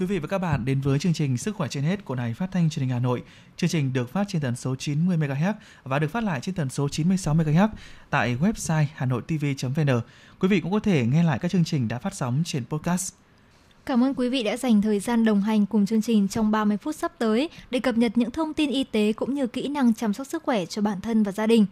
Quý vị và các bạn đến với chương trình Sức khỏe trên hết của Đài Phát thanh Truyền hình Hà Nội. Chương trình được phát trên tần số 90 MHz và được phát lại trên tần số 96 MHz tại website hanoitv.vn. Quý vị cũng có thể nghe lại các chương trình đã phát sóng trên podcast. Cảm ơn quý vị đã dành thời gian đồng hành cùng chương trình trong 30 phút sắp tới để cập nhật những thông tin y tế cũng như kỹ năng chăm sóc sức khỏe cho bản thân và gia đình.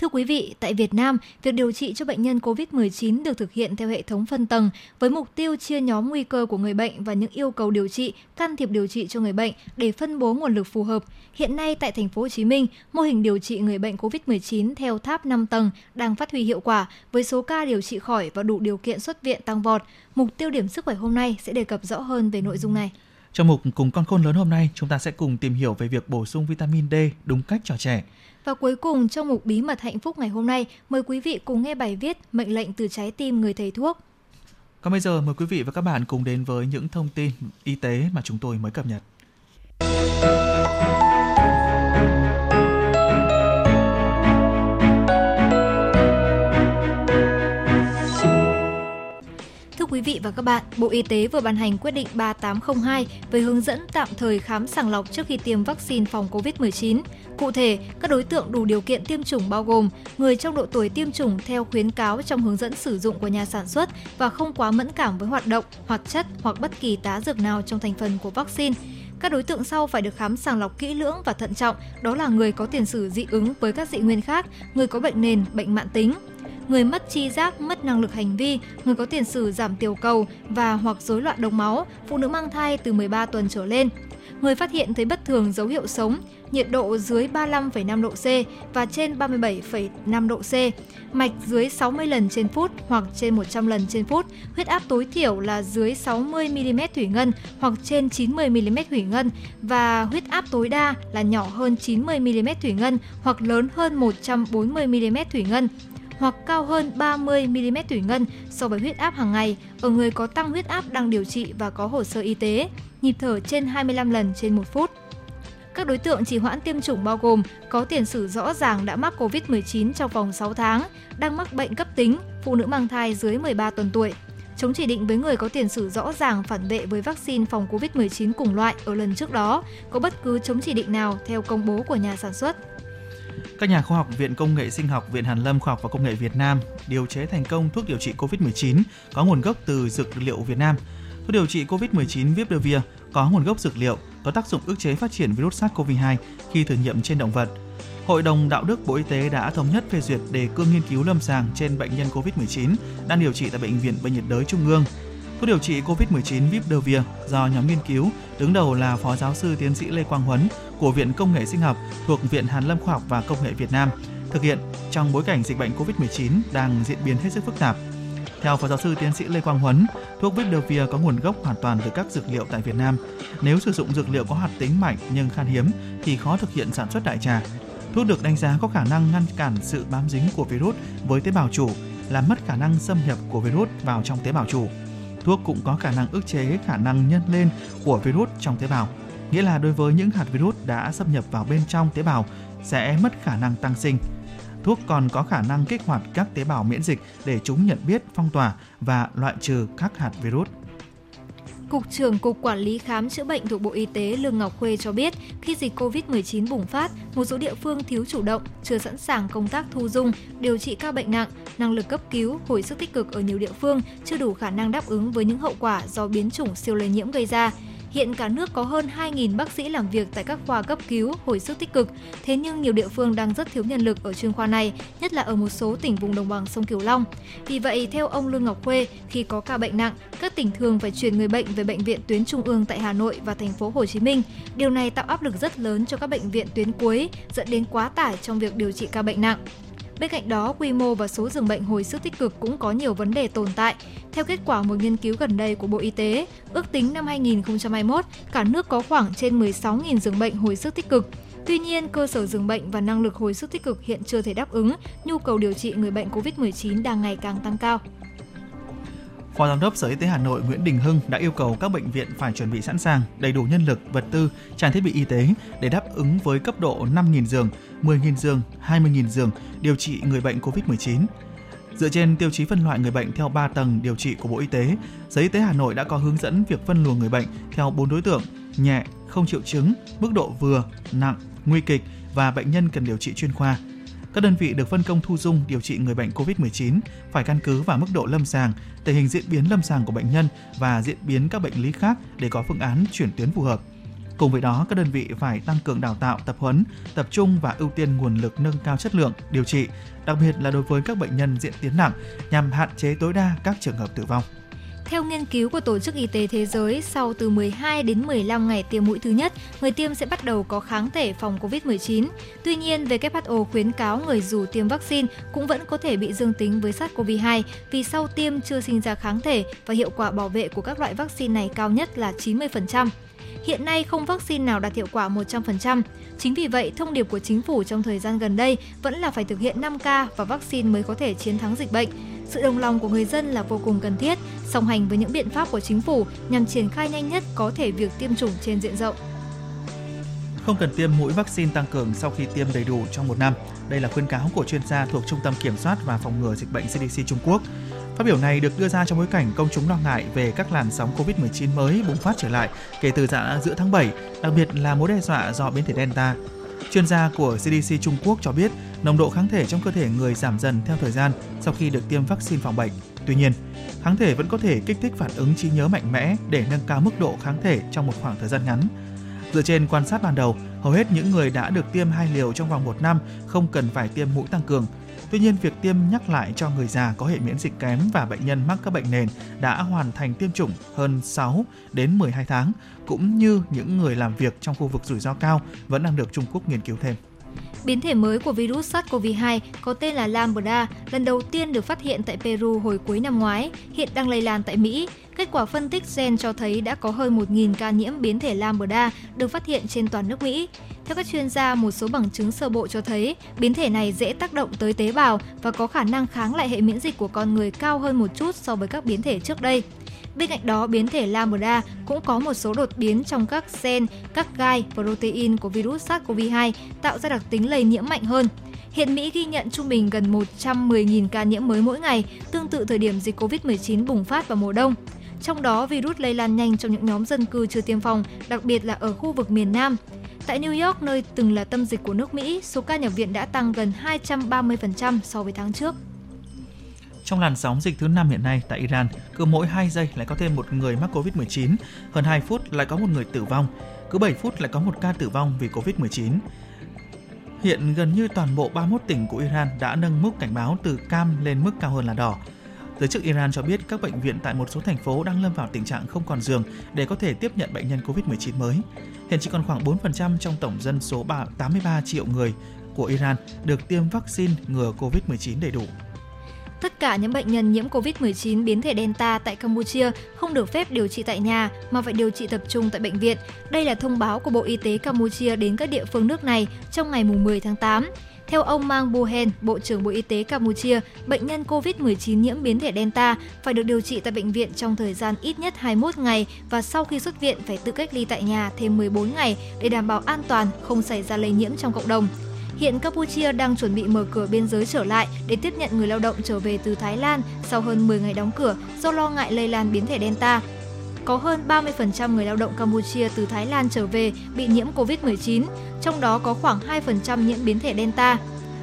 Thưa quý vị, tại Việt Nam, việc điều trị cho bệnh nhân COVID-19 được thực hiện theo hệ thống phân tầng với mục tiêu chia nhóm nguy cơ của người bệnh và những yêu cầu điều trị, can thiệp điều trị cho người bệnh để phân bố nguồn lực phù hợp. Hiện nay tại thành phố Hồ Chí Minh, mô hình điều trị người bệnh COVID-19 theo tháp 5 tầng đang phát huy hiệu quả với số ca điều trị khỏi và đủ điều kiện xuất viện tăng vọt. Mục tiêu điểm sức khỏe hôm nay sẽ đề cập rõ hơn về nội dung này. Trong mục cùng con khôn lớn hôm nay, chúng ta sẽ cùng tìm hiểu về việc bổ sung vitamin D đúng cách cho trẻ. Và cuối cùng trong mục bí mật hạnh phúc ngày hôm nay, mời quý vị cùng nghe bài viết Mệnh lệnh từ trái tim người thầy thuốc. Còn bây giờ mời quý vị và các bạn cùng đến với những thông tin y tế mà chúng tôi mới cập nhật. Quý vị và các bạn, Bộ Y tế vừa ban hành quyết định 3802 về hướng dẫn tạm thời khám sàng lọc trước khi tiêm vaccine phòng COVID-19. Cụ thể, các đối tượng đủ điều kiện tiêm chủng bao gồm người trong độ tuổi tiêm chủng theo khuyến cáo trong hướng dẫn sử dụng của nhà sản xuất và không quá mẫn cảm với hoạt động, hoạt chất hoặc bất kỳ tá dược nào trong thành phần của vaccine. Các đối tượng sau phải được khám sàng lọc kỹ lưỡng và thận trọng, đó là người có tiền sử dị ứng với các dị nguyên khác, người có bệnh nền, bệnh mãn tính, người mất chi giác, mất năng lực hành vi, người có tiền sử giảm tiểu cầu và hoặc rối loạn đông máu, phụ nữ mang thai từ 13 tuần trở lên. Người phát hiện thấy bất thường dấu hiệu sống, nhiệt độ dưới 35,5 độ C và trên 37,5 độ C, mạch dưới 60 lần trên phút hoặc trên 100 lần trên phút, huyết áp tối thiểu là dưới 60 mm thủy ngân hoặc trên 90 mm thủy ngân và huyết áp tối đa là nhỏ hơn 90 mm thủy ngân hoặc lớn hơn 140 mm thủy ngân hoặc cao hơn 30 mm thủy ngân so với huyết áp hàng ngày ở người có tăng huyết áp đang điều trị và có hồ sơ y tế, nhịp thở trên 25 lần trên 1 phút. Các đối tượng chỉ hoãn tiêm chủng bao gồm có tiền sử rõ ràng đã mắc COVID-19 trong vòng 6 tháng, đang mắc bệnh cấp tính, phụ nữ mang thai dưới 13 tuần tuổi, chống chỉ định với người có tiền sử rõ ràng phản vệ với vaccine phòng COVID-19 cùng loại ở lần trước đó, có bất cứ chống chỉ định nào theo công bố của nhà sản xuất. Các nhà khoa học Viện Công nghệ Sinh học, Viện Hàn lâm Khoa học và Công nghệ Việt Nam điều chế thành công thuốc điều trị COVID-19 có nguồn gốc từ dược liệu Việt Nam. Thuốc điều trị COVID-19 Vipdavir có nguồn gốc dược liệu, có tác dụng ức chế phát triển virus SARS-CoV-2 khi thử nghiệm trên động vật. Hội đồng Đạo đức Bộ Y tế đã thống nhất phê duyệt đề cương nghiên cứu lâm sàng trên bệnh nhân COVID-19 đang điều trị tại Bệnh viện Bệnh nhiệt đới Trung ương. Thuốc điều trị COVID-19 Vipdovir do nhóm nghiên cứu đứng đầu là Phó giáo sư tiến sĩ Lê Quang Huấn của Viện Công nghệ Sinh học thuộc Viện Hàn lâm Khoa học và Công nghệ Việt Nam thực hiện trong bối cảnh dịch bệnh COVID-19 đang diễn biến hết sức phức tạp. Theo Phó giáo sư tiến sĩ Lê Quang Huấn, thuốc Vipdovir có nguồn gốc hoàn toàn từ các dược liệu tại Việt Nam. Nếu sử dụng dược liệu có hoạt tính mạnh nhưng khan hiếm thì khó thực hiện sản xuất đại trà. Thuốc được đánh giá có khả năng ngăn cản sự bám dính của virus với tế bào chủ, làm mất khả năng xâm nhập của virus vào trong tế bào chủ. Thuốc cũng có khả năng ức chế khả năng nhân lên của virus trong tế bào, nghĩa là đối với những hạt virus đã xâm nhập vào bên trong tế bào sẽ mất khả năng tăng sinh. Thuốc còn có khả năng kích hoạt các tế bào miễn dịch để chúng nhận biết, phong tỏa và loại trừ các hạt virus. Cục trưởng Cục Quản lý Khám chữa bệnh thuộc Bộ Y tế Lương Ngọc Khuê cho biết, khi dịch COVID-19 bùng phát, một số địa phương thiếu chủ động, chưa sẵn sàng công tác thu dung, điều trị ca bệnh nặng, năng lực cấp cứu, hồi sức tích cực ở nhiều địa phương chưa đủ khả năng đáp ứng với những hậu quả do biến chủng siêu lây nhiễm gây ra. Hiện cả nước có hơn 2.000 bác sĩ làm việc tại các khoa cấp cứu, hồi sức tích cực. Thế nhưng nhiều địa phương đang rất thiếu nhân lực ở chuyên khoa này, nhất là ở một số tỉnh vùng đồng bằng sông Cửu Long. Vì vậy, theo ông Lương Ngọc Khuê, khi có ca bệnh nặng, các tỉnh thường phải chuyển người bệnh về bệnh viện tuyến trung ương tại Hà Nội và thành phố Hồ Chí Minh. Điều này tạo áp lực rất lớn cho các bệnh viện tuyến cuối, dẫn đến quá tải trong việc điều trị ca bệnh nặng. Bên cạnh đó, quy mô và số giường bệnh hồi sức tích cực cũng có nhiều vấn đề tồn tại. Theo kết quả một nghiên cứu gần đây của Bộ Y tế, ước tính năm 2021, cả nước có khoảng trên 16.000 giường bệnh hồi sức tích cực. Tuy nhiên, cơ sở giường bệnh và năng lực hồi sức tích cực hiện chưa thể đáp ứng nhu cầu điều trị người bệnh COVID-19 đang ngày càng tăng cao. Phó Giám đốc Sở Y tế Hà Nội Nguyễn Đình Hưng đã yêu cầu các bệnh viện phải chuẩn bị sẵn sàng đầy đủ nhân lực, vật tư, trang thiết bị y tế để đáp ứng với cấp độ 5.000 giường, 10.000 giường, 20.000 giường điều trị người bệnh COVID-19. Dựa trên tiêu chí phân loại người bệnh theo 3 tầng điều trị của Bộ Y tế, Sở Y tế Hà Nội đã có hướng dẫn việc phân luồng người bệnh theo 4 đối tượng: nhẹ, không triệu chứng, mức độ vừa, nặng, nguy kịch và bệnh nhân cần điều trị chuyên khoa. Các đơn vị được phân công thu dung điều trị người bệnh COVID-19 phải căn cứ vào mức độ lâm sàng, tình hình diễn biến lâm sàng của bệnh nhân và diễn biến các bệnh lý khác để có phương án chuyển tuyến phù hợp. Cùng với đó, các đơn vị phải tăng cường đào tạo, tập huấn, tập trung và ưu tiên nguồn lực nâng cao chất lượng điều trị, đặc biệt là đối với các bệnh nhân diễn tiến nặng nhằm hạn chế tối đa các trường hợp tử vong. Theo nghiên cứu của Tổ chức Y tế Thế giới, sau từ 12 đến 15 ngày tiêm mũi thứ nhất, người tiêm sẽ bắt đầu có kháng thể phòng COVID-19. Tuy nhiên, WHO khuyến cáo người dù tiêm vaccine cũng vẫn có thể bị dương tính với SARS-CoV-2 vì sau tiêm chưa sinh ra kháng thể và hiệu quả bảo vệ của các loại vaccine này cao nhất là 90%. Hiện nay không vaccine nào đạt hiệu quả 100%. Chính vì vậy, thông điệp của chính phủ trong thời gian gần đây vẫn là phải thực hiện 5K và vaccine mới có thể chiến thắng dịch bệnh. Sự đồng lòng của người dân là vô cùng cần thiết, song hành với những biện pháp của chính phủ nhằm triển khai nhanh nhất có thể việc tiêm chủng trên diện rộng. Không cần tiêm mũi vaccine tăng cường sau khi tiêm đầy đủ trong một năm. Đây là khuyên cáo của chuyên gia thuộc Trung tâm Kiểm soát và Phòng ngừa Dịch bệnh CDC Trung Quốc. Phát biểu này được đưa ra trong bối cảnh công chúng lo ngại về các làn sóng COVID-19 mới bùng phát trở lại kể từ dạ giữa tháng 7, đặc biệt là mối đe dọa do biến thể Delta. Chuyên gia của CDC Trung Quốc cho biết nồng độ kháng thể trong cơ thể người giảm dần theo thời gian sau khi được tiêm vaccine phòng bệnh. Tuy nhiên, kháng thể vẫn có thể kích thích phản ứng trí nhớ mạnh mẽ để nâng cao mức độ kháng thể trong một khoảng thời gian ngắn. Dựa trên quan sát ban đầu, hầu hết những người đã được tiêm hai liều trong vòng một năm không cần phải tiêm mũi tăng cường. Tuy nhiên, việc tiêm nhắc lại cho người già có hệ miễn dịch kém và bệnh nhân mắc các bệnh nền đã hoàn thành tiêm chủng hơn 6 đến 12 tháng, cũng như những người làm việc trong khu vực rủi ro cao vẫn đang được Trung Quốc nghiên cứu thêm. Biến thể mới của virus SARS-CoV-2 có tên là Lambda, lần đầu tiên được phát hiện tại Peru hồi cuối năm ngoái, hiện đang lây lan tại Mỹ. Kết quả phân tích gen cho thấy đã có hơn 1.000 ca nhiễm biến thể Lambda được phát hiện trên toàn nước Mỹ. Theo các chuyên gia, một số bằng chứng sơ bộ cho thấy biến thể này dễ tác động tới tế bào và có khả năng kháng lại hệ miễn dịch của con người cao hơn một chút so với các biến thể trước đây. Bên cạnh đó, biến thể Lambda cũng có một số đột biến trong các gen, các gai protein của virus SARS-CoV-2 tạo ra đặc tính lây nhiễm mạnh hơn. Hiện Mỹ ghi nhận trung bình gần 110.000 ca nhiễm mới mỗi ngày, tương tự thời điểm dịch COVID-19 bùng phát vào mùa đông. Trong đó, virus lây lan nhanh trong những nhóm dân cư chưa tiêm phòng, đặc biệt là ở khu vực miền Nam. Tại New York, nơi từng là tâm dịch của nước Mỹ, số ca nhập viện đã tăng gần 230% so với tháng trước. Trong làn sóng dịch thứ 5 hiện nay tại Iran, cứ mỗi 2 giây lại có thêm một người mắc Covid-19, hơn 2 phút lại có một người tử vong, cứ 7 phút lại có một ca tử vong vì Covid-19. Hiện gần như toàn bộ 31 tỉnh của Iran đã nâng mức cảnh báo từ cam lên mức cao hơn là đỏ. Giới chức Iran cho biết các bệnh viện tại một số thành phố đang lâm vào tình trạng không còn giường để có thể tiếp nhận bệnh nhân COVID-19 mới. Hiện chỉ còn khoảng 4% trong tổng dân số 83 triệu người của Iran được tiêm vaccine ngừa COVID-19 đầy đủ. Tất cả những bệnh nhân nhiễm COVID-19 biến thể Delta tại Campuchia không được phép điều trị tại nhà mà phải điều trị tập trung tại bệnh viện. Đây là thông báo của Bộ Y tế Campuchia đến các địa phương nước này trong ngày 10 tháng 8. Theo ông Mang Buhen, Bộ trưởng Bộ Y tế Campuchia, bệnh nhân COVID-19 nhiễm biến thể Delta phải được điều trị tại bệnh viện trong thời gian ít nhất 21 ngày và sau khi xuất viện phải tự cách ly tại nhà thêm 14 ngày để đảm bảo an toàn, không xảy ra lây nhiễm trong cộng đồng. Hiện Campuchia đang chuẩn bị mở cửa biên giới trở lại để tiếp nhận người lao động trở về từ Thái Lan sau hơn 10 ngày đóng cửa do lo ngại lây lan biến thể Delta. Có hơn 30% người lao động Campuchia từ Thái Lan trở về bị nhiễm COVID-19, trong đó có khoảng 2% nhiễm biến thể Delta.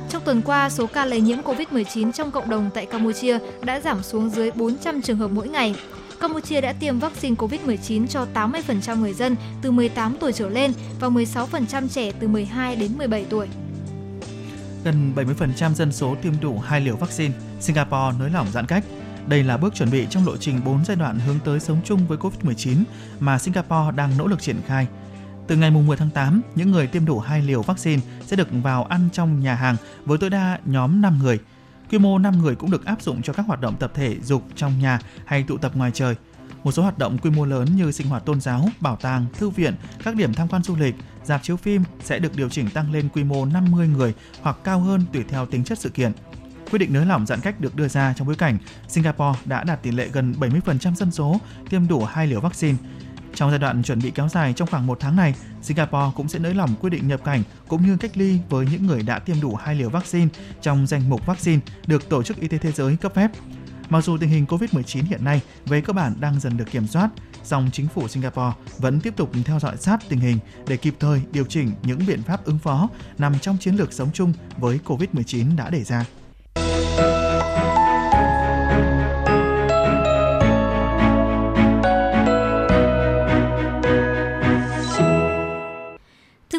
Trong tuần qua, số ca lây nhiễm COVID-19 trong cộng đồng tại Campuchia đã giảm xuống dưới 400 trường hợp mỗi ngày. Campuchia đã tiêm vaccine COVID-19 cho 80% người dân từ 18 tuổi trở lên và 16% trẻ từ 12 đến 17 tuổi gần 70% dân số tiêm đủ hai liều vaccine, Singapore nới lỏng giãn cách. Đây là bước chuẩn bị trong lộ trình 4 giai đoạn hướng tới sống chung với COVID-19 mà Singapore đang nỗ lực triển khai. Từ ngày 10 tháng 8, những người tiêm đủ hai liều vaccine sẽ được vào ăn trong nhà hàng với tối đa nhóm 5 người. Quy mô 5 người cũng được áp dụng cho các hoạt động tập thể dục trong nhà hay tụ tập ngoài trời – một số hoạt động quy mô lớn như sinh hoạt tôn giáo, bảo tàng, thư viện, các điểm tham quan du lịch, dạp chiếu phim sẽ được điều chỉnh tăng lên quy mô 50 người hoặc cao hơn tùy theo tính chất sự kiện. Quyết định nới lỏng giãn cách được đưa ra trong bối cảnh Singapore đã đạt tỷ lệ gần 70% dân số tiêm đủ hai liều vaccine. Trong giai đoạn chuẩn bị kéo dài trong khoảng một tháng này, Singapore cũng sẽ nới lỏng quy định nhập cảnh cũng như cách ly với những người đã tiêm đủ hai liều vaccine trong danh mục vaccine được Tổ chức Y tế Thế giới cấp phép. Mặc dù tình hình COVID-19 hiện nay về cơ bản đang dần được kiểm soát, song chính phủ Singapore vẫn tiếp tục theo dõi sát tình hình để kịp thời điều chỉnh những biện pháp ứng phó nằm trong chiến lược sống chung với COVID-19 đã đề ra.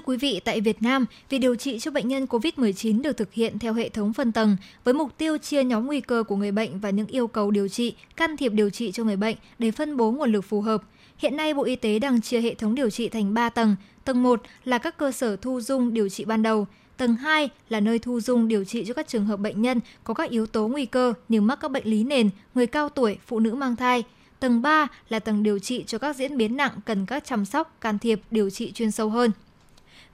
Quý vị, tại Việt Nam, việc điều trị cho bệnh nhân COVID-19 được thực hiện theo hệ thống phân tầng với mục tiêu chia nhóm nguy cơ của người bệnh và những yêu cầu điều trị, can thiệp điều trị cho người bệnh để phân bố nguồn lực phù hợp. Hiện nay, Bộ Y tế đang chia hệ thống điều trị thành 3 tầng. Tầng 1 là các cơ sở thu dung điều trị ban đầu. Tầng 2 là nơi thu dung điều trị cho các trường hợp bệnh nhân có các yếu tố nguy cơ như mắc các bệnh lý nền, người cao tuổi, phụ nữ mang thai. Tầng 3 là tầng điều trị cho các diễn biến nặng cần các chăm sóc, can thiệp, điều trị chuyên sâu hơn.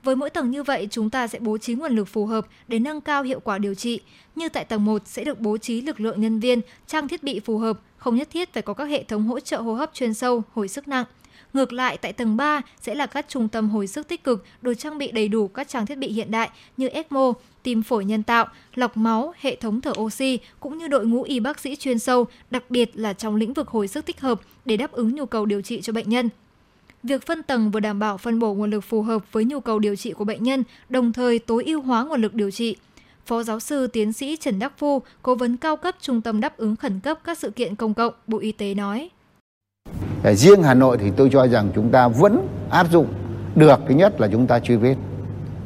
Với mỗi tầng như vậy, chúng ta sẽ bố trí nguồn lực phù hợp để nâng cao hiệu quả điều trị. Như tại tầng 1 sẽ được bố trí lực lượng nhân viên, trang thiết bị phù hợp, không nhất thiết phải có các hệ thống hỗ trợ hô hấp chuyên sâu, hồi sức nặng. Ngược lại, tại tầng 3 sẽ là các trung tâm hồi sức tích cực được trang bị đầy đủ các trang thiết bị hiện đại như ECMO, tim phổi nhân tạo, lọc máu, hệ thống thở oxy cũng như đội ngũ y bác sĩ chuyên sâu, đặc biệt là trong lĩnh vực hồi sức tích hợp để đáp ứng nhu cầu điều trị cho bệnh nhân. Việc phân tầng vừa đảm bảo phân bổ nguồn lực phù hợp với nhu cầu điều trị của bệnh nhân, đồng thời tối ưu hóa nguồn lực điều trị. Phó giáo sư tiến sĩ Trần Đắc Phu, cố vấn cao cấp Trung tâm đáp ứng khẩn cấp các sự kiện công cộng, Bộ Y tế nói. Ờ, riêng Hà Nội thì tôi cho rằng chúng ta vẫn áp dụng được thứ nhất là chúng ta truy vết.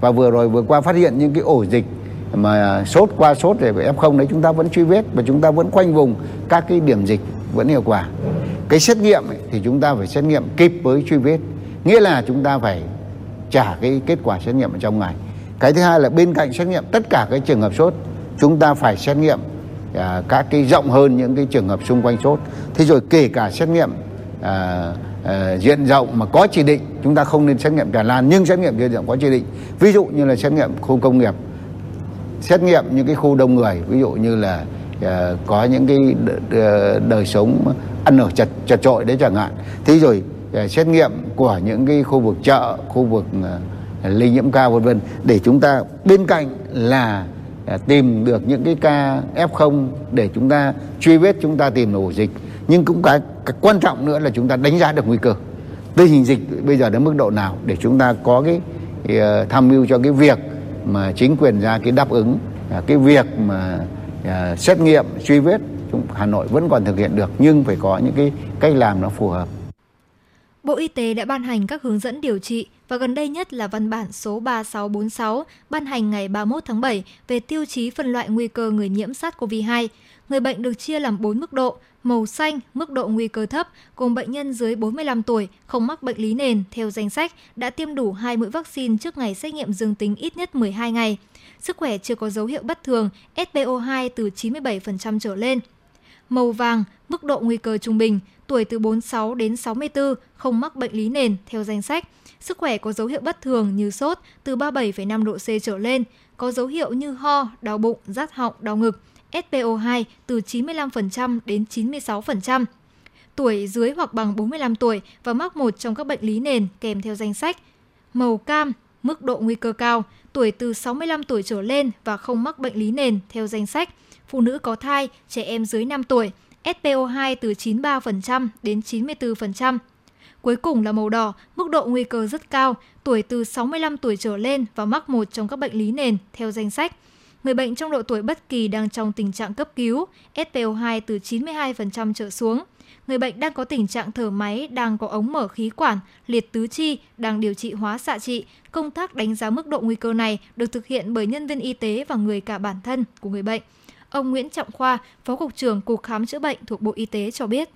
Và vừa rồi vừa qua phát hiện những cái ổ dịch mà sốt qua sốt để F0 đấy chúng ta vẫn truy vết và chúng ta vẫn khoanh vùng các cái điểm dịch vẫn hiệu quả cái xét nghiệm ấy, thì chúng ta phải xét nghiệm kịp với truy vết. Nghĩa là chúng ta phải trả cái kết quả xét nghiệm ở trong ngày. Cái thứ hai là bên cạnh xét nghiệm tất cả các trường hợp sốt chúng ta phải xét nghiệm à, các cái rộng hơn những cái trường hợp xung quanh sốt. Thế rồi kể cả xét nghiệm à, à, diện rộng mà có chỉ định chúng ta không nên xét nghiệm tràn lan nhưng xét nghiệm diện rộng có chỉ định. Ví dụ như là xét nghiệm khu công nghiệp xét nghiệm những cái khu đông người ví dụ như là uh, có những cái đời, đời sống ăn ở chật chật trội đấy chẳng hạn. Thế rồi ờ, xét nghiệm của những cái khu vực chợ khu vực ờ, lây nhiễm cao vân vân để chúng ta bên cạnh là ờ, tìm được những cái ca F0 để chúng ta truy vết chúng ta tìm được ổ dịch. Nhưng cũng cái, cái quan trọng nữa là chúng ta đánh giá được nguy cơ. Tình hình dịch bây giờ đến mức độ nào để chúng ta có cái cái tham mưu cho cái việc mà chính quyền ra cái đáp ứng cái việc mà xét nghiệm truy vết Hà Nội vẫn còn thực hiện được nhưng phải có những cái cách làm nó phù hợp. Bộ Y tế đã ban hành các hướng dẫn điều trị và gần đây nhất là văn bản số 3646 ban hành ngày 31 tháng 7 về tiêu chí phân loại nguy cơ người nhiễm SARS-CoV-2. Người bệnh được chia làm 4 mức độ, màu xanh mức độ nguy cơ thấp gồm bệnh nhân dưới 45 tuổi không mắc bệnh lý nền theo danh sách đã tiêm đủ 2 mũi vaccine trước ngày xét nghiệm dương tính ít nhất 12 ngày sức khỏe chưa có dấu hiệu bất thường, SPO2 từ 97% trở lên. Màu vàng, mức độ nguy cơ trung bình, tuổi từ 46 đến 64, không mắc bệnh lý nền theo danh sách. Sức khỏe có dấu hiệu bất thường như sốt từ 37,5 độ C trở lên, có dấu hiệu như ho, đau bụng, rát họng, đau ngực. SPO2 từ 95% đến 96%. Tuổi dưới hoặc bằng 45 tuổi và mắc một trong các bệnh lý nền kèm theo danh sách. Màu cam, mức độ nguy cơ cao, tuổi từ 65 tuổi trở lên và không mắc bệnh lý nền theo danh sách, phụ nữ có thai, trẻ em dưới 5 tuổi, SPO2 từ 93% đến 94%. Cuối cùng là màu đỏ, mức độ nguy cơ rất cao, tuổi từ 65 tuổi trở lên và mắc một trong các bệnh lý nền theo danh sách. Người bệnh trong độ tuổi bất kỳ đang trong tình trạng cấp cứu, SPO2 từ 92% trở xuống người bệnh đang có tình trạng thở máy, đang có ống mở khí quản, liệt tứ chi, đang điều trị hóa xạ trị. Công tác đánh giá mức độ nguy cơ này được thực hiện bởi nhân viên y tế và người cả bản thân của người bệnh. Ông Nguyễn Trọng Khoa, Phó Cục trưởng Cục Khám chữa bệnh thuộc Bộ Y tế cho biết.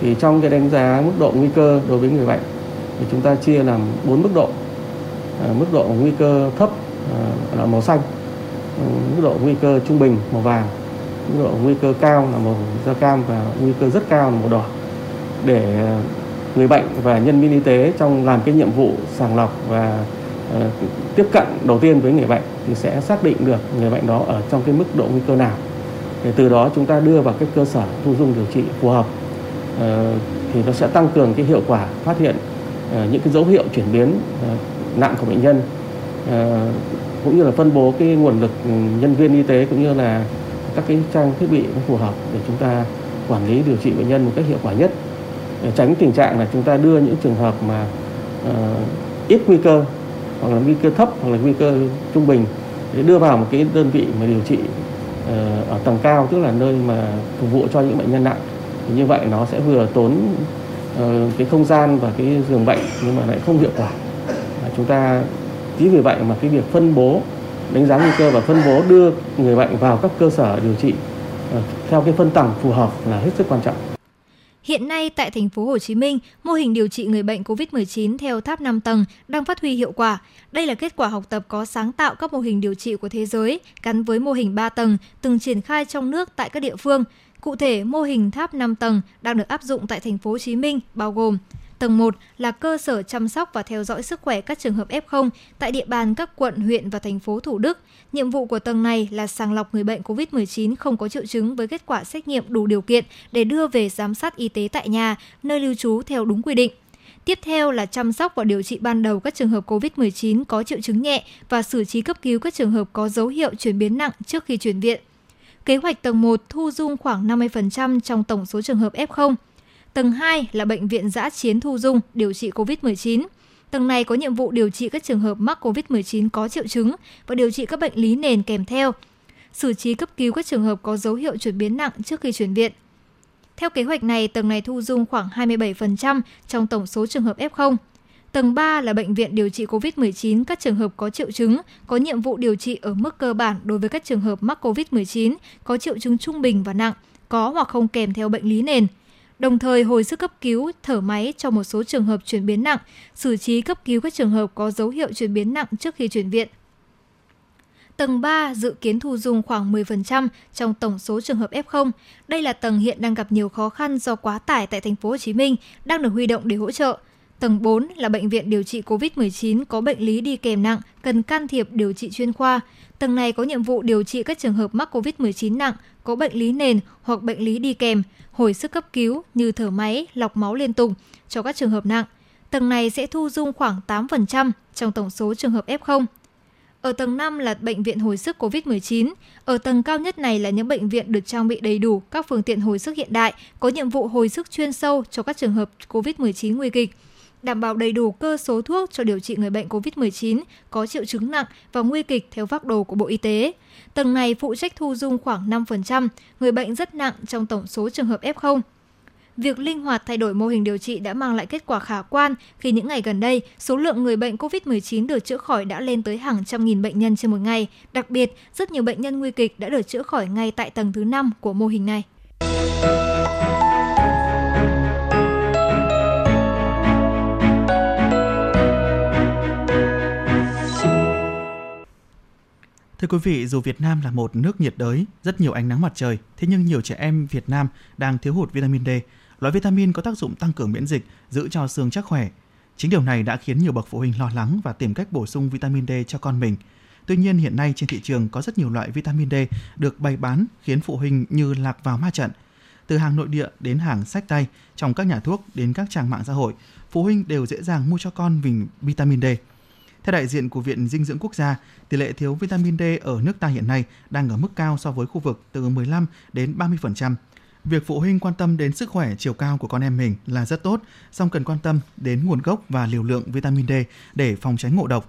Thì trong cái đánh giá mức độ nguy cơ đối với người bệnh thì chúng ta chia làm 4 mức độ. À, mức độ nguy cơ thấp à, là màu xanh, ừ, mức độ nguy cơ trung bình màu vàng, mức độ nguy cơ cao là màu da cam và nguy cơ rất cao là màu đỏ để à, người bệnh và nhân viên y tế trong làm cái nhiệm vụ sàng lọc và uh, tiếp cận đầu tiên với người bệnh thì sẽ xác định được người bệnh đó ở trong cái mức độ nguy cơ nào. Để từ đó chúng ta đưa vào cái cơ sở thu dung điều trị phù hợp. Ờ, thì nó sẽ tăng cường cái hiệu quả phát hiện ờ, những cái dấu hiệu chuyển biến ờ, nặng của bệnh nhân. Cũng như là phân bố cái nguồn lực ừ, nhân viên y tế cũng như là các cái trang thiết bị nó phù hợp để chúng ta quản lý điều trị bệnh nhân một cách hiệu quả nhất. Để tránh tình trạng là chúng ta đưa những trường hợp mà uh, ít nguy cơ hoặc là nguy cơ thấp, hoặc là nguy cơ trung bình, để đưa vào một cái đơn vị mà điều trị ờ, ở tầng cao, tức là nơi mà phục vụ cho những bệnh nhân nặng thì như vậy nó sẽ vừa tốn ờ, cái không gian và cái giường bệnh, nhưng mà lại không hiệu quả chúng ta chính vì vậy mà cái việc phân bố, đánh giá nguy cơ và phân bố đưa người bệnh vào các cơ sở điều trị ờ, theo cái phân tầng phù hợp là hết sức quan trọng. Hiện nay tại thành phố Hồ Chí Minh, mô hình điều trị người bệnh COVID-19 theo tháp 5 tầng đang phát huy hiệu quả. Đây là kết quả học tập có sáng tạo các mô hình điều trị của thế giới gắn với mô hình 3 tầng từng triển khai trong nước tại các địa phương. Cụ thể, mô hình tháp 5 tầng đang được áp dụng tại thành phố Hồ Chí Minh bao gồm Tầng 1 là cơ sở chăm sóc và theo dõi sức khỏe các trường hợp F0 tại địa bàn các quận, huyện và thành phố Thủ Đức. Nhiệm vụ của tầng này là sàng lọc người bệnh COVID-19 không có triệu chứng với kết quả xét nghiệm đủ điều kiện để đưa về giám sát y tế tại nhà, nơi lưu trú theo đúng quy định. Tiếp theo là chăm sóc và điều trị ban đầu các trường hợp COVID-19 có triệu chứng nhẹ và xử trí cấp cứu các trường hợp có dấu hiệu chuyển biến nặng trước khi chuyển viện. Kế hoạch tầng 1 thu dung khoảng 50% trong tổng số trường hợp F0. Tầng 2 là bệnh viện giã chiến thu dung điều trị COVID-19. Tầng này có nhiệm vụ điều trị các trường hợp mắc COVID-19 có triệu chứng và điều trị các bệnh lý nền kèm theo, xử trí cấp cứu các trường hợp có dấu hiệu chuyển biến nặng trước khi chuyển viện. Theo kế hoạch này, tầng này thu dung khoảng 27% trong tổng số trường hợp F0. Tầng 3 là bệnh viện điều trị COVID-19 các trường hợp có triệu chứng, có nhiệm vụ điều trị ở mức cơ bản đối với các trường hợp mắc COVID-19 có triệu chứng trung bình và nặng, có hoặc không kèm theo bệnh lý nền – đồng thời hồi sức cấp cứu, thở máy cho một số trường hợp chuyển biến nặng, xử trí cấp cứu các trường hợp có dấu hiệu chuyển biến nặng trước khi chuyển viện. Tầng 3 dự kiến thu dung khoảng 10% trong tổng số trường hợp F0. Đây là tầng hiện đang gặp nhiều khó khăn do quá tải tại thành phố Hồ Chí Minh, đang được huy động để hỗ trợ. Tầng 4 là bệnh viện điều trị COVID-19 có bệnh lý đi kèm nặng, cần can thiệp điều trị chuyên khoa. Tầng này có nhiệm vụ điều trị các trường hợp mắc COVID-19 nặng, có bệnh lý nền hoặc bệnh lý đi kèm, hồi sức cấp cứu như thở máy, lọc máu liên tục cho các trường hợp nặng. Tầng này sẽ thu dung khoảng 8% trong tổng số trường hợp F0. Ở tầng 5 là bệnh viện hồi sức COVID-19. Ở tầng cao nhất này là những bệnh viện được trang bị đầy đủ các phương tiện hồi sức hiện đại, có nhiệm vụ hồi sức chuyên sâu cho các trường hợp COVID-19 nguy kịch đảm bảo đầy đủ cơ số thuốc cho điều trị người bệnh COVID-19 có triệu chứng nặng và nguy kịch theo phác đồ của Bộ Y tế. Tầng này phụ trách thu dung khoảng 5% người bệnh rất nặng trong tổng số trường hợp F0. Việc linh hoạt thay đổi mô hình điều trị đã mang lại kết quả khả quan khi những ngày gần đây, số lượng người bệnh COVID-19 được chữa khỏi đã lên tới hàng trăm nghìn bệnh nhân trên một ngày. Đặc biệt, rất nhiều bệnh nhân nguy kịch đã được chữa khỏi ngay tại tầng thứ 5 của mô hình này. Thưa quý vị, dù Việt Nam là một nước nhiệt đới, rất nhiều ánh nắng mặt trời, thế nhưng nhiều trẻ em Việt Nam đang thiếu hụt vitamin D. Loại vitamin có tác dụng tăng cường miễn dịch, giữ cho xương chắc khỏe. Chính điều này đã khiến nhiều bậc phụ huynh lo lắng và tìm cách bổ sung vitamin D cho con mình. Tuy nhiên hiện nay trên thị trường có rất nhiều loại vitamin D được bày bán khiến phụ huynh như lạc vào ma trận. Từ hàng nội địa đến hàng sách tay, trong các nhà thuốc đến các trang mạng xã hội, phụ huynh đều dễ dàng mua cho con mình vitamin D. Theo đại diện của Viện Dinh dưỡng Quốc gia, tỷ lệ thiếu vitamin D ở nước ta hiện nay đang ở mức cao so với khu vực từ 15 đến 30%. Việc phụ huynh quan tâm đến sức khỏe chiều cao của con em mình là rất tốt, song cần quan tâm đến nguồn gốc và liều lượng vitamin D để phòng tránh ngộ độc.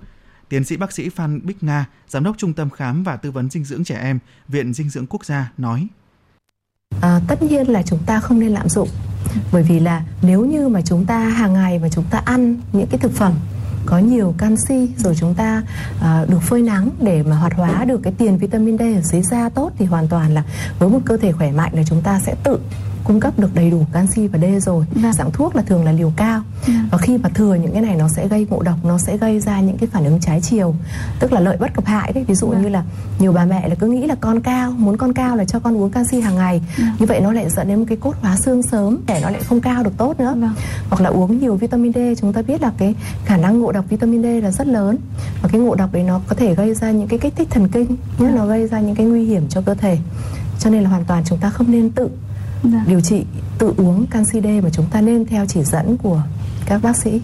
Tiến sĩ bác sĩ Phan Bích Nga, Giám đốc Trung tâm Khám và Tư vấn Dinh dưỡng Trẻ Em, Viện Dinh dưỡng Quốc gia nói. À, tất nhiên là chúng ta không nên lạm dụng bởi vì là nếu như mà chúng ta hàng ngày mà chúng ta ăn những cái thực phẩm có nhiều canxi rồi chúng ta à, được phơi nắng để mà hoạt hóa được cái tiền vitamin D ở dưới da tốt thì hoàn toàn là với một cơ thể khỏe mạnh là chúng ta sẽ tự cung cấp được đầy đủ canxi và D rồi vâng. dạng thuốc là thường là liều cao vâng. và khi mà thừa những cái này nó sẽ gây ngộ độc nó sẽ gây ra những cái phản ứng trái chiều tức là lợi bất cập hại đấy ví dụ vâng. như là nhiều bà mẹ là cứ nghĩ là con cao muốn con cao là cho con uống canxi hàng ngày vâng. như vậy nó lại dẫn đến một cái cốt hóa xương sớm để nó lại không cao được tốt nữa vâng. hoặc là uống nhiều vitamin D chúng ta biết là cái khả năng ngộ độc vitamin D là rất lớn và cái ngộ độc đấy nó có thể gây ra những cái kích thích thần kinh nhất vâng. nó gây ra những cái nguy hiểm cho cơ thể cho nên là hoàn toàn chúng ta không nên tự dạ. điều trị tự uống canxi D mà chúng ta nên theo chỉ dẫn của các bác sĩ.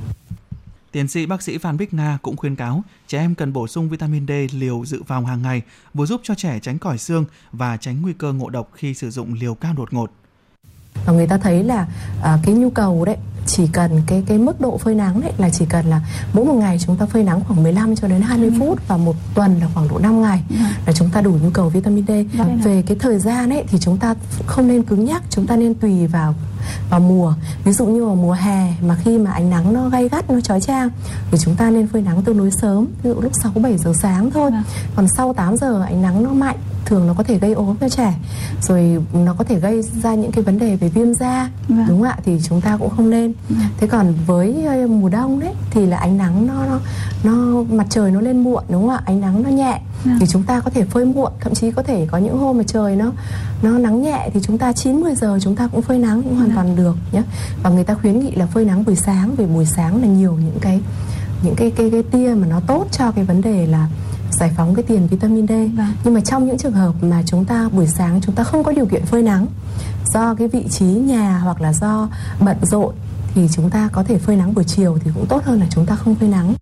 Tiến sĩ bác sĩ Phan Bích Nga cũng khuyên cáo trẻ em cần bổ sung vitamin D liều dự phòng hàng ngày, vừa giúp cho trẻ tránh còi xương và tránh nguy cơ ngộ độc khi sử dụng liều cao đột ngột. Và người ta thấy là à, cái nhu cầu đấy chỉ cần cái cái mức độ phơi nắng đấy là chỉ cần là mỗi một ngày chúng ta phơi nắng khoảng 15 cho đến 20 ừ. phút và một tuần là khoảng độ 5 ngày ừ. là chúng ta đủ nhu cầu vitamin D. Vâng. Về cái thời gian ấy thì chúng ta không nên cứng nhắc, chúng ta nên tùy vào vào mùa ví dụ như vào mùa hè mà khi mà ánh nắng nó gay gắt nó chói chang thì chúng ta nên phơi nắng tương đối sớm ví dụ lúc 6 7 giờ sáng thôi. Vâng. Còn sau 8 giờ ánh nắng nó mạnh thường nó có thể gây ốm cho trẻ rồi nó có thể gây ra những cái vấn đề về viêm da vâng. đúng không ạ thì chúng ta cũng không nên vâng. thế còn với ờ, mùa đông đấy thì là ánh nắng nó nó, nó mặt trời nó lên muộn đúng không ạ ánh nắng nó nhẹ vâng. thì chúng ta có thể phơi muộn thậm chí có thể có những hôm mà trời nó nó nắng nhẹ thì chúng ta 9 10 giờ chúng ta cũng phơi nắng cũng hoàn vâng. toàn được nhé và người ta khuyến nghị là phơi nắng buổi sáng vì buổi sáng là nhiều những cái những cái cái cái tia mà nó tốt cho cái vấn đề là giải phóng cái tiền vitamin D vâng. nhưng mà trong những trường hợp mà chúng ta buổi sáng chúng ta không có điều kiện phơi nắng do cái vị trí nhà hoặc là do bận rộn thì chúng ta có thể phơi nắng buổi chiều thì cũng tốt hơn là chúng ta không phơi nắng.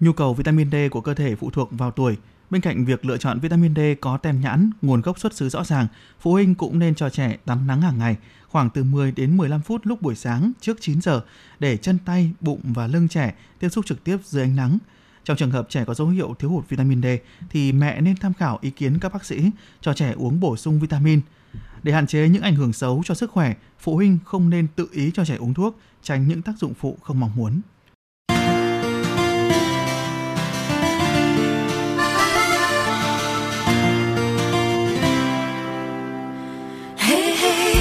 Nhu cầu vitamin D của cơ thể phụ thuộc vào tuổi. Bên cạnh việc lựa chọn vitamin D có tem nhãn, nguồn gốc xuất xứ rõ ràng, phụ huynh cũng nên cho trẻ tắm nắng hàng ngày, khoảng từ 10 đến 15 phút lúc buổi sáng trước 9 giờ để chân tay, bụng và lưng trẻ tiếp xúc trực tiếp dưới ánh nắng. Trong trường hợp trẻ có dấu hiệu thiếu hụt vitamin D thì mẹ nên tham khảo ý kiến các bác sĩ cho trẻ uống bổ sung vitamin. Để hạn chế những ảnh hưởng xấu cho sức khỏe, phụ huynh không nên tự ý cho trẻ uống thuốc, tránh những tác dụng phụ không mong muốn. Hey, hey,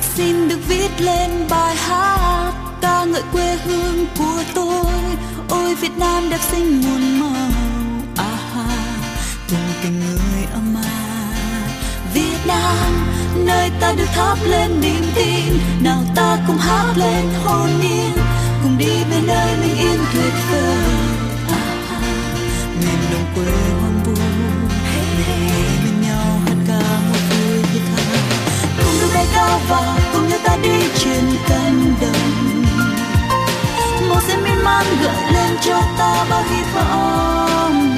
xin được viết lên bài hát ca ngợi quê hương của tôi ôi, Việt Nam đẹp xinh muôn màu. À ha cùng tình người ấm mà Việt Nam, nơi ta được thắp lên niềm tin. Nào ta cùng hát lên hồn nhiên. Cùng đi bên nơi mình yên tuyệt vời. À ha, miền đồng quê hoang vu bên nhau hát ca một vui thiết tha cùng đôi tay cao và cùng nhau ta đi trên cánh đồng. Mang gợi lên cho ta bao hy vọng.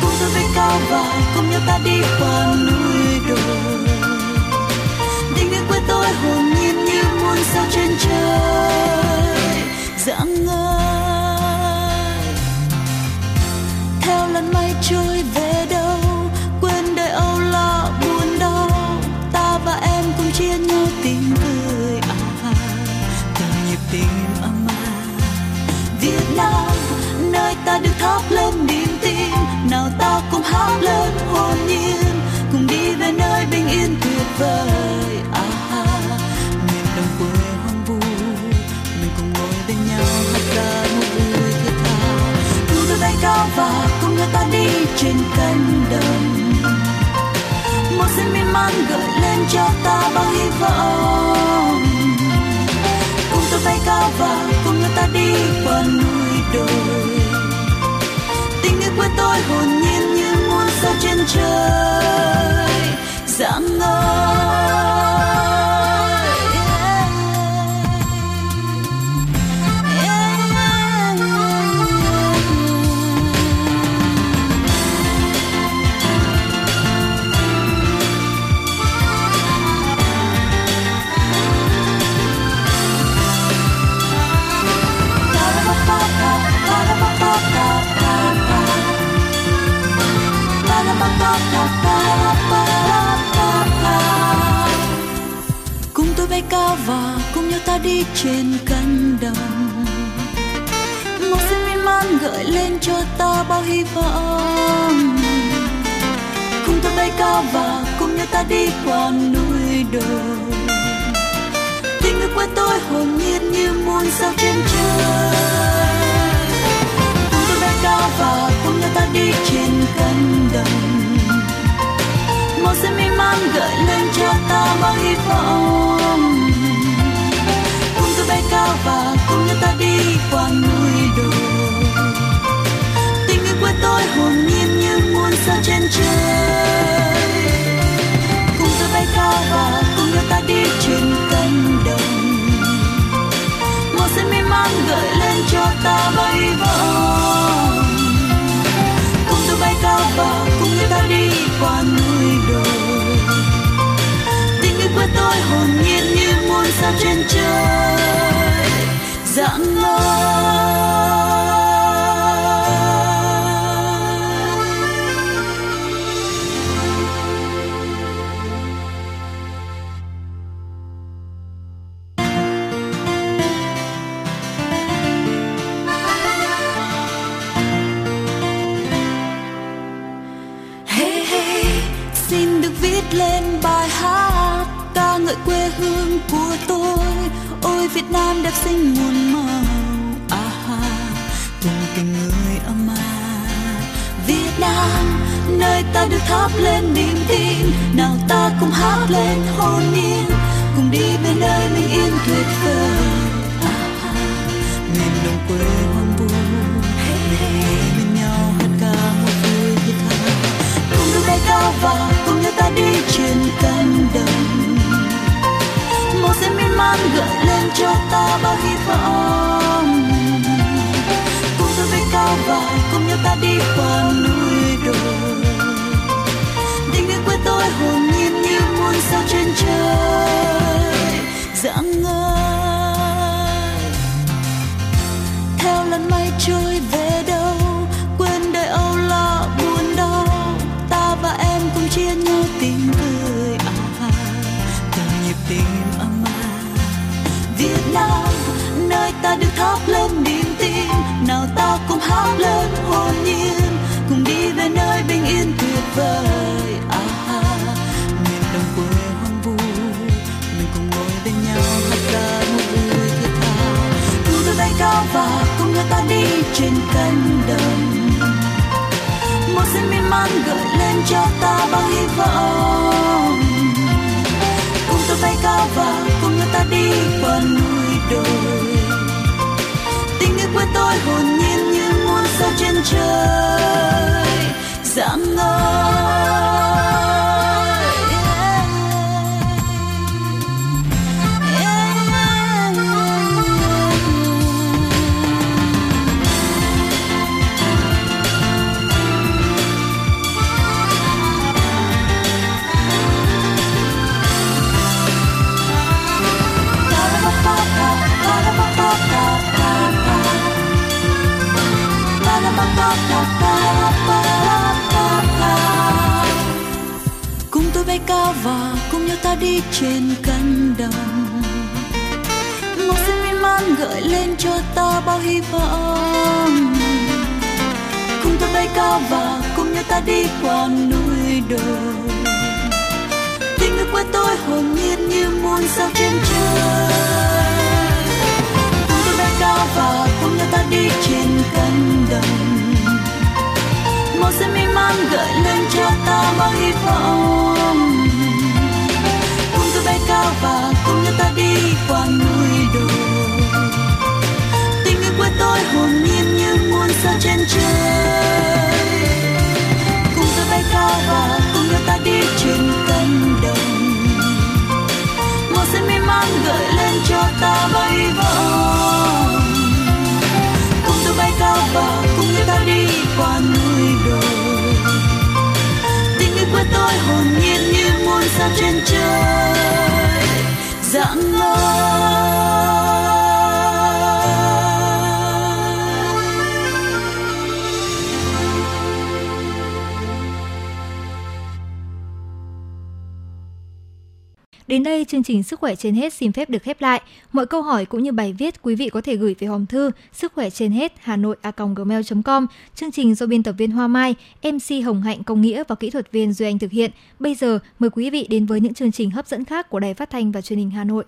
Cùng tôi với cao và cùng nhau ta đi qua núi đồi. Tình yêu quê tôi hồn nhiên như muôn sao trên trời. Dạng ngời, theo lần mây trôi về. Ta được thắp lên niềm tin. Nào ta cùng hát lên hồn nhiên, cùng đi về nơi bình yên tuyệt vời. À miền đồng quê hoang vu mình cùng ngồi bên nhau hát ca một vui thiết tha. Thu đôi bay cao và cùng người ta đi trên cánh đồng. Một xanh miên man gợi lên cho ta bao hy vọng. Cùng tôi bay cao và cùng người ta đi qua núi đồi quên tôi hồn nhiên như muôn sao trên trời. Dạng ngời trên cánh đồng. Màu xanh miên man gợi lên cho ta bao hy vọng. Cùng tôi bay cao và cùng nhau ta đi qua núi đồi. Tình người của tôi hồn nhiên như muôn sao trên trời. Cùng tôi bay cao và cùng nhau ta đi trên cánh đồng. Màu xanh miên man gợi lên cho ta bao hy vọng bay cao và cùng nhau ta đi qua núi đồi. Tình yêu của tôi, hồn nhiên như muôn sao trên trời. Cùng ta bay cao và cùng nhau ta đi trên cánh đồng. Màu xanh mê mang gợi lên cho ta bay vòng. Cùng ta bay cao và cùng nhau ta đi qua núi đồi. Tình yêu của tôi, hồn nhiên như muôn sao trên trời. Đẹp xinh muôn màu à ha cùng tình người âm à Việt Nam, nơi ta được thắp lên niềm tin. Nào ta cùng hát lên hồn nhiên. Cùng đi về nơi mình yên tuyệt vời. À ha miền đồng quê hoang vu mình bên nhau hát ca một vui thiết tha cùng đôi bay cao và cùng nhau ta đi trên cánh đồng mang man gợi lên cho ta bao hy vọng. Cùng tôi bay cao và cùng nhau ta đi qua núi đồi. Tình yêu quê tôi, hồn nhiên như muôn sao trên trời. Dạng ngời. Theo lần mây trôi về đâu, quên đời âu lo buồn đau. Ta và em cùng chia nhau tình cười à. Từng nhịp tim à. Nam nơi ta được thắp lên niềm tin, nào ta cùng hát lên hồn nhiên. Cùng đi về nơi bình yên tuyệt vời. À miền đồng quê hoang vu mình cùng ngồi bên nhau hát ca một vui thiết tha. Cùng đôi bay cao và cùng nhau ta đi trên cánh đồng. Một xanh miên man gợi lên cho ta bao hy vọng. Cùng tôi bay cao và cùng nhau ta đi qua núi đôi. Tình yêu quê tôi hồn nhiên như muôn sao trên trời dạng ngời ta đi trên cánh đồng. Màu xanh miên man gợi lên cho ta bao hy vọng. Cùng tôi bay cao và cùng nhau ta đi qua núi đồi. Tình yêu quê tôi hồn nhiên như muôn sao trên trời. Cùng tôi bay cao và cùng nhau ta đi trên cánh đồng. Màu xanh miên man gợi lên cho ta bao hy vọng cao và cùng nhau ta đi qua núi đồi. Tình yêu của tôi, hồn nhiên như muôn sao trên trời. Cùng ta bay cao và cùng nhau ta đi trên cánh đồng. Màu xanh mê man gợi lên cho ta bay vòng. Vọng cùng ta bay cao và cùng nhau ta đi qua núi đồi. Tình yêu của tôi, hồn nhiên như muôn sao trên trời dạng Đến đây, chương trình Sức khỏe trên hết xin phép được khép lại. Mọi câu hỏi cũng như bài viết quý vị có thể gửi về hòm thư sức khỏe trên hết hà nội a gmail.com. Chương trình do biên tập viên Hoa Mai, MC Hồng Hạnh Công Nghĩa và kỹ thuật viên Duy Anh thực hiện. Bây giờ, mời quý vị đến với những chương trình hấp dẫn khác của Đài Phát thanh và Truyền hình Hà Nội.